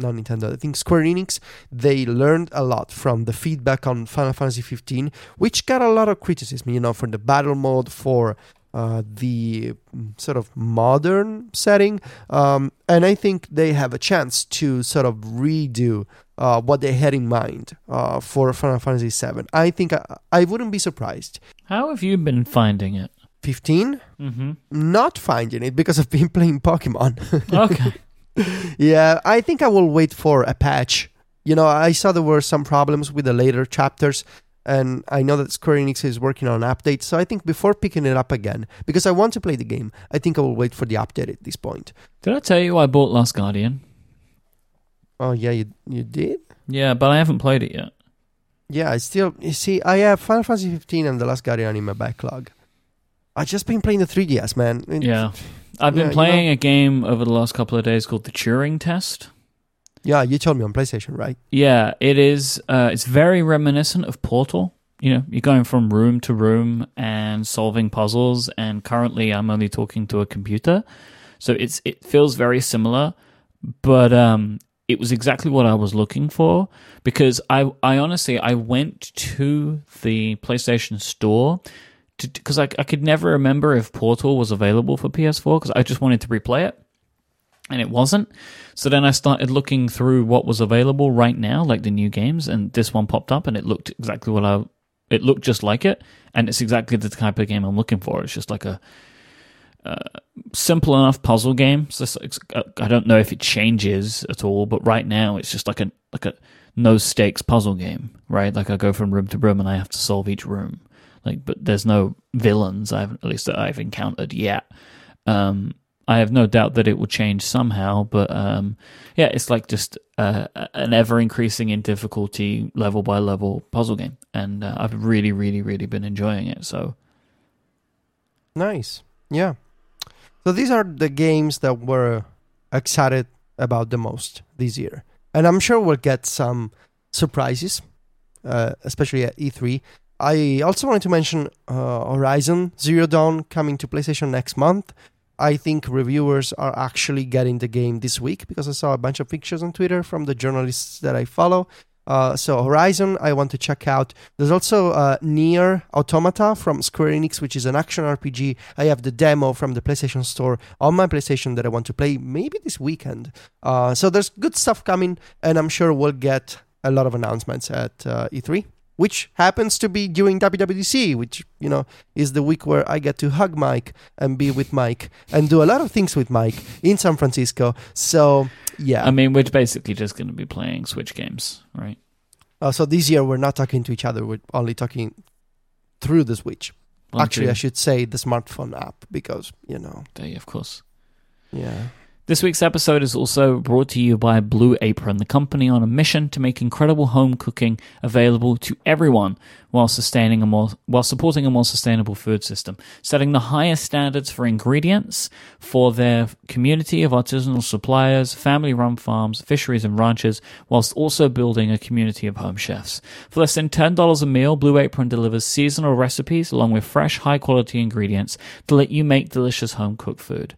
not Nintendo, I think Square Enix, they learned a lot from the feedback on Final Fantasy 15, which got a lot of criticism, you know, for the battle mode, for uh, the mm, sort of modern setting. Um, and I think they have a chance to sort of redo uh, what they had in mind uh, for Final Fantasy 7. I think I, I wouldn't be surprised. How have you been finding it? 15, Mm-hmm. not finding it because I've been playing Pokemon. Okay. yeah, I think I will wait for a patch. You know, I saw there were some problems with the later chapters, and I know that Square Enix is working on an update. So I think before picking it up again, because I want to play the game, I think I will wait for the update at this point. Did I tell you I bought Last Guardian? Oh yeah, you you did. Yeah, but I haven't played it yet. Yeah, I still you see I have Final Fantasy 15 and The Last Guardian in my backlog. I've just been playing the 3DS, man. Yeah. I've Yeah, been you playing a game over the last couple of days called the Turing Test. yeah. You told me on PlayStation, right? Yeah, it is. Uh, it's very reminiscent of Portal. You know, you're going from room to room and solving puzzles. And currently, I'm only talking to a computer, so it's it feels very similar. But um, it was exactly what I was looking for because I I honestly I went to the PlayStation Store because I I could never remember if Portal was available for PS4 because I just wanted to replay it and it wasn't. So then I started looking through what was available right now, like the new games, and this one popped up, and it looked exactly what I. It looked just like it, and it's exactly the type of game I'm looking for. It's just like a, uh, simple enough puzzle game. So it's, I don't know if it changes at all, but right now it's just like a like a no stakes puzzle game, right? Like I go from room to room and I have to solve each room. Like, but there's no villains. I've at least that I've encountered yet. Um, I have no doubt that it will change somehow. But um, yeah, it's like just uh, an ever increasing in difficulty, level by level puzzle game, and uh, I've really, really, really been enjoying it. So nice, yeah. So these are the games that we're excited about the most this year, and I'm sure we'll get some surprises, uh, especially at E3. I also wanted to mention uh, Horizon Zero Dawn coming to PlayStation next month. I think reviewers are actually getting the game this week because I saw a bunch of pictures on Twitter from the journalists that I follow. Uh, so Horizon, I want to check out. There's also uh, NieR Automata from Square Enix, which is an action RPG. I have the demo from the PlayStation Store on my PlayStation that I want to play maybe this weekend. Uh, so there's good stuff coming, and I'm sure we'll get a lot of announcements at uh, E3 which happens to be during WWDC, which you know is the week where I get to hug Myke and be with Myke and do a lot of things with Myke in San Francisco. So yeah, I mean, we're basically just going to be playing Switch games, right? Uh, so this year we're not talking to each other; we're only talking through the Switch. Actually, I should say the smartphone app because you know. They, of course. Yeah. This week's episode is also brought to you by Blue Apron, the company on a mission to make incredible home cooking available to everyone while sustaining a more while supporting a more sustainable food system, setting the highest standards for ingredients for their community of artisanal suppliers, family-run farms, fisheries and ranches, whilst also building a community of home chefs. For less than $10 a meal, Blue Apron delivers seasonal recipes along with fresh, high-quality ingredients to let you make delicious home-cooked food.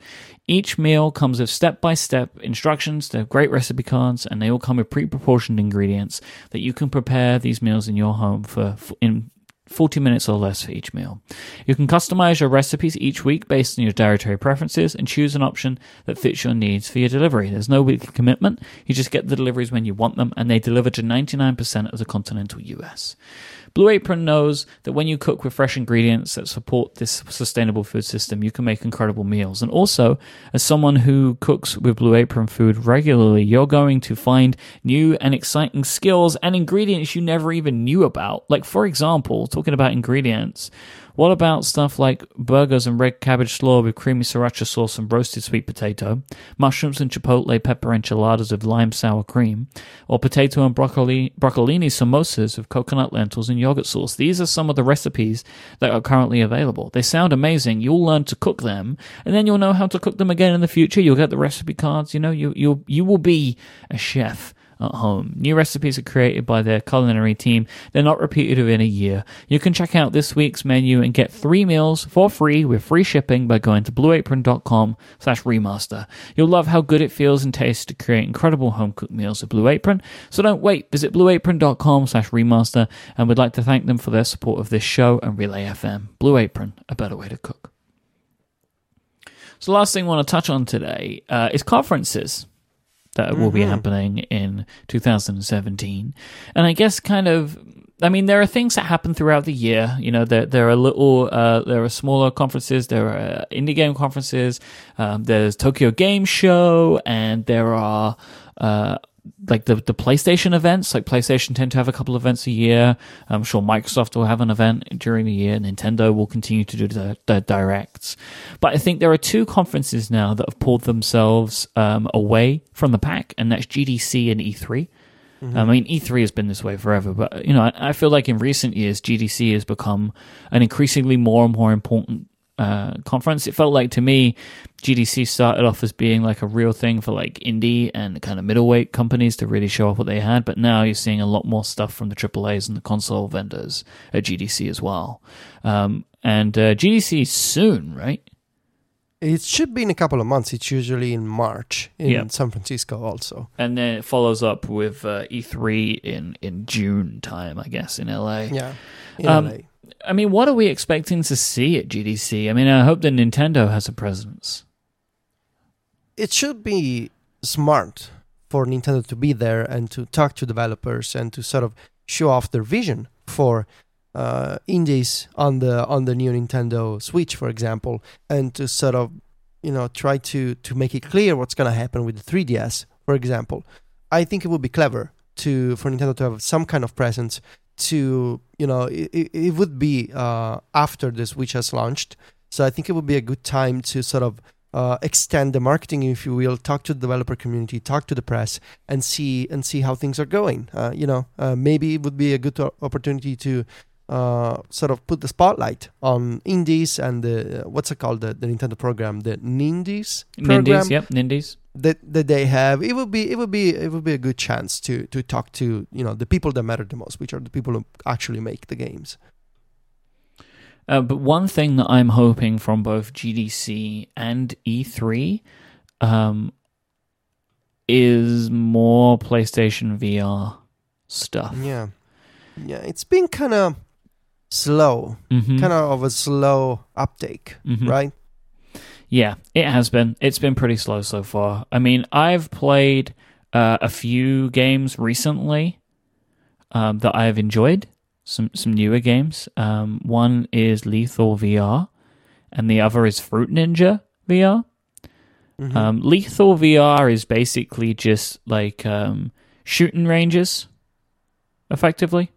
Each meal comes with step by step instructions, they have great recipe cards, and they all come with pre proportioned ingredients that you can prepare these meals in your home for, for in 40 minutes or less for each meal. You can customize your recipes each week based on your dietary preferences and choose an option that fits your needs for your delivery. There's no weekly commitment. You just get the deliveries when you want them and they deliver to 99% of the continental US. Blue Apron knows that when you cook with fresh ingredients that support this sustainable food system, you can make incredible meals. And also, as someone who cooks with Blue Apron food regularly, you're going to find new and exciting skills and ingredients you never even knew about. Like, for example, talking about ingredients, what about stuff like burgers and red cabbage slaw with creamy sriracha sauce and roasted sweet potato, mushrooms and chipotle pepper enchiladas with lime sour cream, or potato and broccoli broccolini samosas with coconut lentils and yogurt sauce? These are some of the recipes that are currently available. They sound amazing. You'll learn to cook them, and then you'll know how to cook them again in the future. You'll get the recipe cards. You know, you you you will be a chef at home. New recipes are created by their culinary team. They're not repeated within a year. You can check out this week's menu and get three meals for free with free shipping by going to blueapron.com slash remaster. You'll love how good it feels and tastes to create incredible home cooked meals with Blue Apron. So don't wait. Visit blueapron.com slash remaster and we'd like to thank them for their support of this show and Relay FM. Blue Apron, a better way to cook. So last thing I want to touch on today uh, is conferences that mm-hmm. will be mm-hmm. happening in 2017. And I guess kind of I mean, there are things that happen throughout the year. You know, there there are little, uh, there are smaller conferences, there are uh, indie game conferences, um, there's Tokyo Game Show, and there are uh, like the the PlayStation events. Like PlayStation tend to have a couple events a year. I'm sure Microsoft will have an event during the year. Nintendo will continue to do the, the directs. But I think there are two conferences now that have pulled themselves um, away from the pack, and that's GDC and E3. Mm-hmm. I mean, E3 has been this way forever, but you know, I, I feel like in recent years, GDC has become an increasingly more and more important uh, conference. It felt like to me, GDC started off as being like a real thing for like indie and kind of middleweight companies to really show off what they had. But now you're seeing a lot more stuff from the AAA's and the console vendors at GDC as well. Um, and uh, GDC soon, right? It should be in a couple of months. It's usually in March in yep. San Francisco, also. And then it follows up with uh, E3 in in June time, I guess, in LA. Yeah, in um, LA. I mean, what are we expecting to see at GDC? I mean, I hope that Nintendo has a presence. It should be smart for Nintendo to be there and to talk to developers and to sort of show off their vision for uh, indies on the on the new Nintendo Switch, for example, and to sort of you know try to to make it clear what's going to happen with the 3DS, for example. I think it would be clever to for Nintendo to have some kind of presence to you know it, it would be uh, after the Switch has launched. So I think it would be a good time to sort of uh, extend the marketing, if you will, talk to the developer community, talk to the press, and see and see how things are going. Uh, you know, uh, maybe it would be a good opportunity to uh, sort of put the spotlight on indies and the uh, what's it called the, the Nintendo program, the Nindies program Nindies, yep, Nindies. That that they have. It would be it would be it would be a good chance to to talk to you know the people that matter the most, which are the people who actually make the games. Uh, but one thing that I'm hoping from both GDC and E3 um, is more PlayStation VR stuff. Yeah, yeah, it's been kind of slow, Mhm. kind of of a slow uptake, Mhm. right? Yeah, it has been. It's been pretty slow so far. I mean, I've played uh, a few games recently um, that I have enjoyed. Some some newer games. Um, one is Lethal VR, and the other is Fruit Ninja VR. Mhm. Um, Lethal VR is basically just like um, shooting ranges, effectively.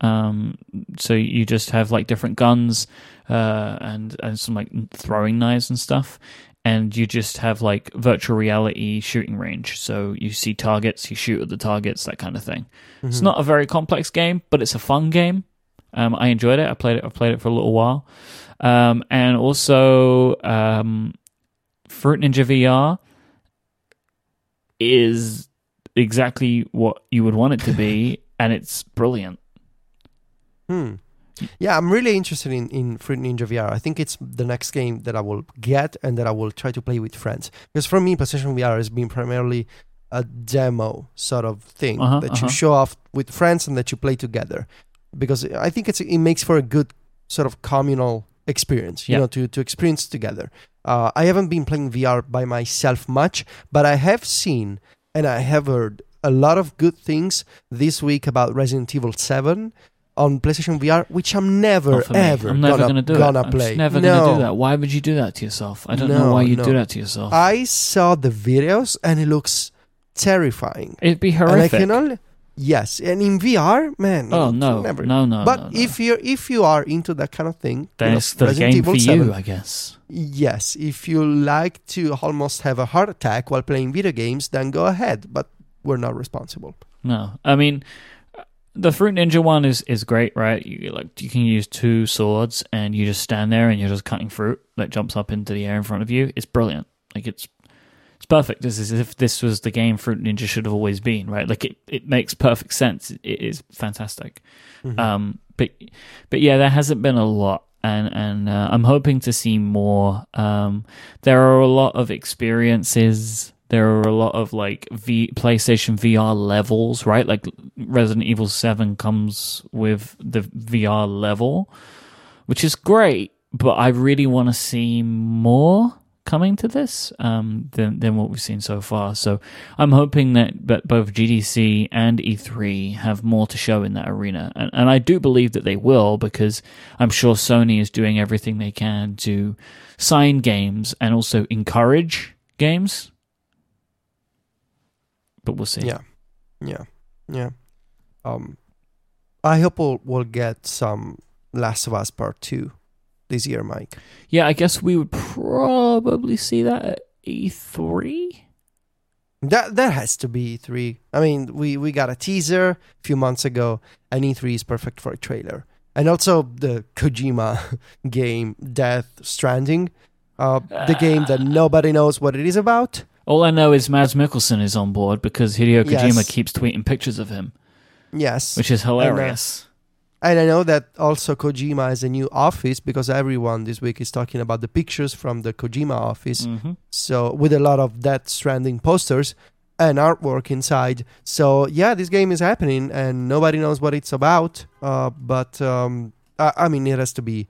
Um, so you just have like different guns uh, and and some like throwing knives and stuff, and you just have like virtual reality shooting range. So you see targets, you shoot at the targets, that kind of thing. It's Mhm. not a very complex game, but it's a fun game. Um, I enjoyed it. I played it. I played it for a little while, um, and also um, Fruit Ninja VR is exactly what you would want it to be, and it's brilliant. Hmm. Yeah, I'm really interested in, in Fruit Ninja VR. I think it's the next game that I will get and that I will try to play with friends. Because for me, PlayStation VR has been primarily a demo sort of thing Uh-huh, that uh-huh. you show off with friends and that you play together. Because I think it's it makes for a good sort of communal experience, you Yeah. know, to, to experience together. Uh, I haven't been playing VR by myself much, but I have seen and I have heard a lot of good things this week about Resident Evil 7 on PlayStation VR, which I'm never Not for me. ever I'm never gonna, gonna do gonna it. I'm play. just never no. gonna do that. Why would you do that to yourself? I don't know why you no. do that to yourself. I saw the videos and it looks terrifying. It'd be And I horrific. can only yes, and in VR, man. oh no, never. no, no. but no, no. if you if you are into that kind of thing, then you know, it's the Resident game Evil for 7, you, I guess. Yes, if you like to almost have a heart attack while playing video games, then go ahead. But we're not responsible. No, I mean, the Fruit Ninja one is is great, right? You like you can use two swords and you just stand there and you're just cutting fruit that jumps up into the air in front of you. It's brilliant. Like it's it's perfect. This is as if this was the game Fruit Ninja should have always been, right? Like it, it makes perfect sense. It is fantastic. Mhm. Um, but but yeah, there hasn't been a lot, and and uh, I'm hoping to see more. Um, there are a lot of experiences. There are a lot of like v- PlayStation VR levels, right? Like Resident Evil Seven comes with the VR level, which is great. But I really want to see more coming to this um, than than what we've seen so far. So I'm hoping that, that both GDC and E3 have more to show in that arena. And, and I do believe that they will because I'm sure Sony is doing everything they can to sign games and also encourage games. But we'll see. Yeah, yeah, yeah. Um, I hope we'll, we'll get some Last of Us Part Two this year, Myke. Yeah, I guess we would probably see that at E E3. That that has to be E3. I mean, we we got a teaser a few months ago, and E3 is perfect for a trailer. And also the Kojima game, Death Stranding, uh, the game that nobody knows what it is about. All I know is Mads Mikkelsen is on board because Hideo Kojima Yes. keeps tweeting pictures of him, Yes, which is hilarious. And I know that also Kojima has a new office because everyone this week is talking about the pictures from the Kojima office. hmm So with a lot of Death Stranding posters and artwork inside. So yeah, this game is happening and nobody knows what it's about. Uh, but um, I, I mean, it has to be.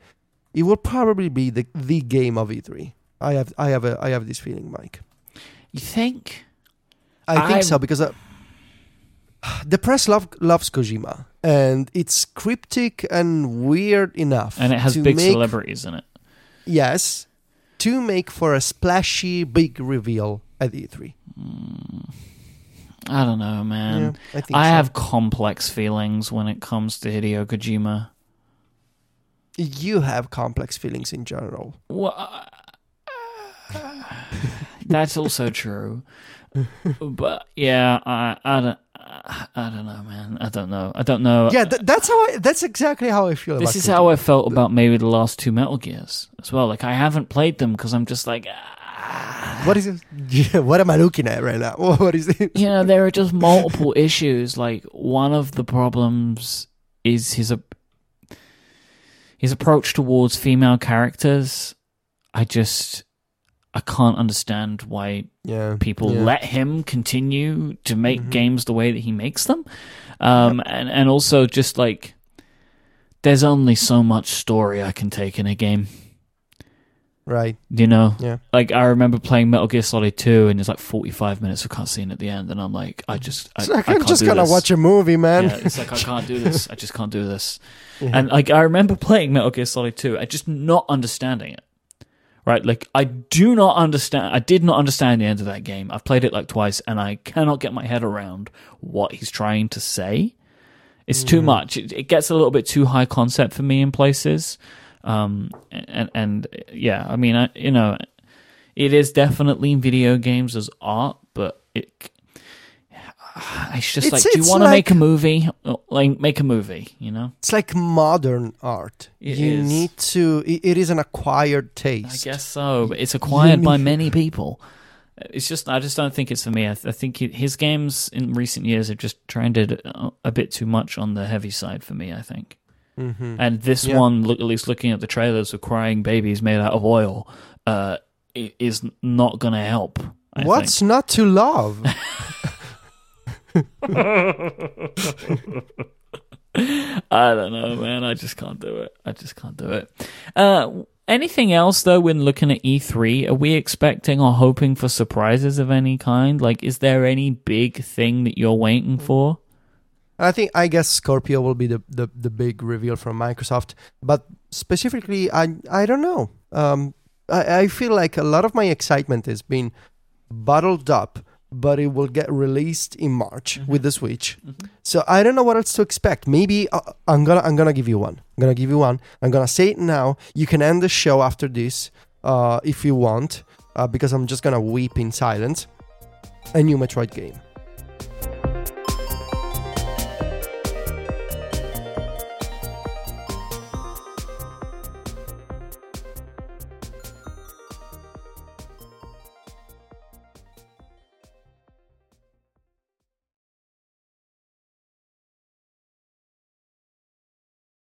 It will probably be the the game of E3. I have I have a I have this feeling, Myke. You think? I think I'm- so because uh, the press love, loves Kojima and it's cryptic and weird enough, And it has big make, celebrities in it. Yes, to make for a splashy big reveal at E3. I don't know, man. yeah, I I so. have complex feelings when it comes to Hideo Kojima. You have complex feelings in general. Well, uh, That's also true. But yeah, I I don't I don't know, man. I don't know. I don't know. Yeah, th- that's how. I, that's exactly how I feel. This is how I felt about maybe the last two Metal Gears as well. Like I haven't played them because I'm just like, ah. What is it? Yeah, what am I looking at right now? What is it? you know, there are just multiple issues. Like one of the problems is his his approach towards female characters. I just I can't understand why Yeah, people yeah. let him continue to make Mhm. games the way that he makes them. Um, and, and also just like there's only so much story I can take in a game. right. You know? Yeah. Like I remember playing Metal Gear Solid 2 and there's like 45 minutes of cutscene at the end and I'm like, I just I, It's like, I I'm can't just do gonna watch a movie, man. Yeah, it's like I can't do this. I just can't do this. Yeah. And like I remember playing Metal Gear Solid 2 and just not understanding it. Right? Like I do not understand I did not understand the end of that game. I've played it like twice and I cannot get my head around what he's trying to say. It's too much. It, it gets a little bit too high concept for me in places. Um and and yeah, I mean I you know it is definitely video games as art, but it it's just It's- like, do you want to make a movie? Like, make a movie, you know? it's like modern art. It you is. need to. It, it is an acquired taste. I guess so. But it's acquired by need- many people. It's just, I just don't think it's for me. I, I think he- his games in recent years have just trended a, a bit too much on the heavy side for me, I think. hmm And this Yeah. one, look, at least looking at the trailers of crying babies made out of oil, uh, is not going to help. I What's not to love? I don't know, man. I just can't do it. I just can't do it. Uh, anything else though? When looking at E3, are we expecting or hoping for surprises of any kind? Like, is there any big thing that you're waiting for? I think I guess Scorpio will be the, the, the big reveal from Microsoft, but specifically, I I don't know. Um, I, I feel like a lot of my excitement has been bottled up, but it will get released in March Mhm. with the Switch. Mhm. So I don't know what else to expect. Maybe uh, I'm gonna I'm gonna give you one. I'm gonna give you one. I'm gonna say it now. You can end the show after this, uh, if you want, uh, because I'm just gonna weep in silence. A new Metroid game.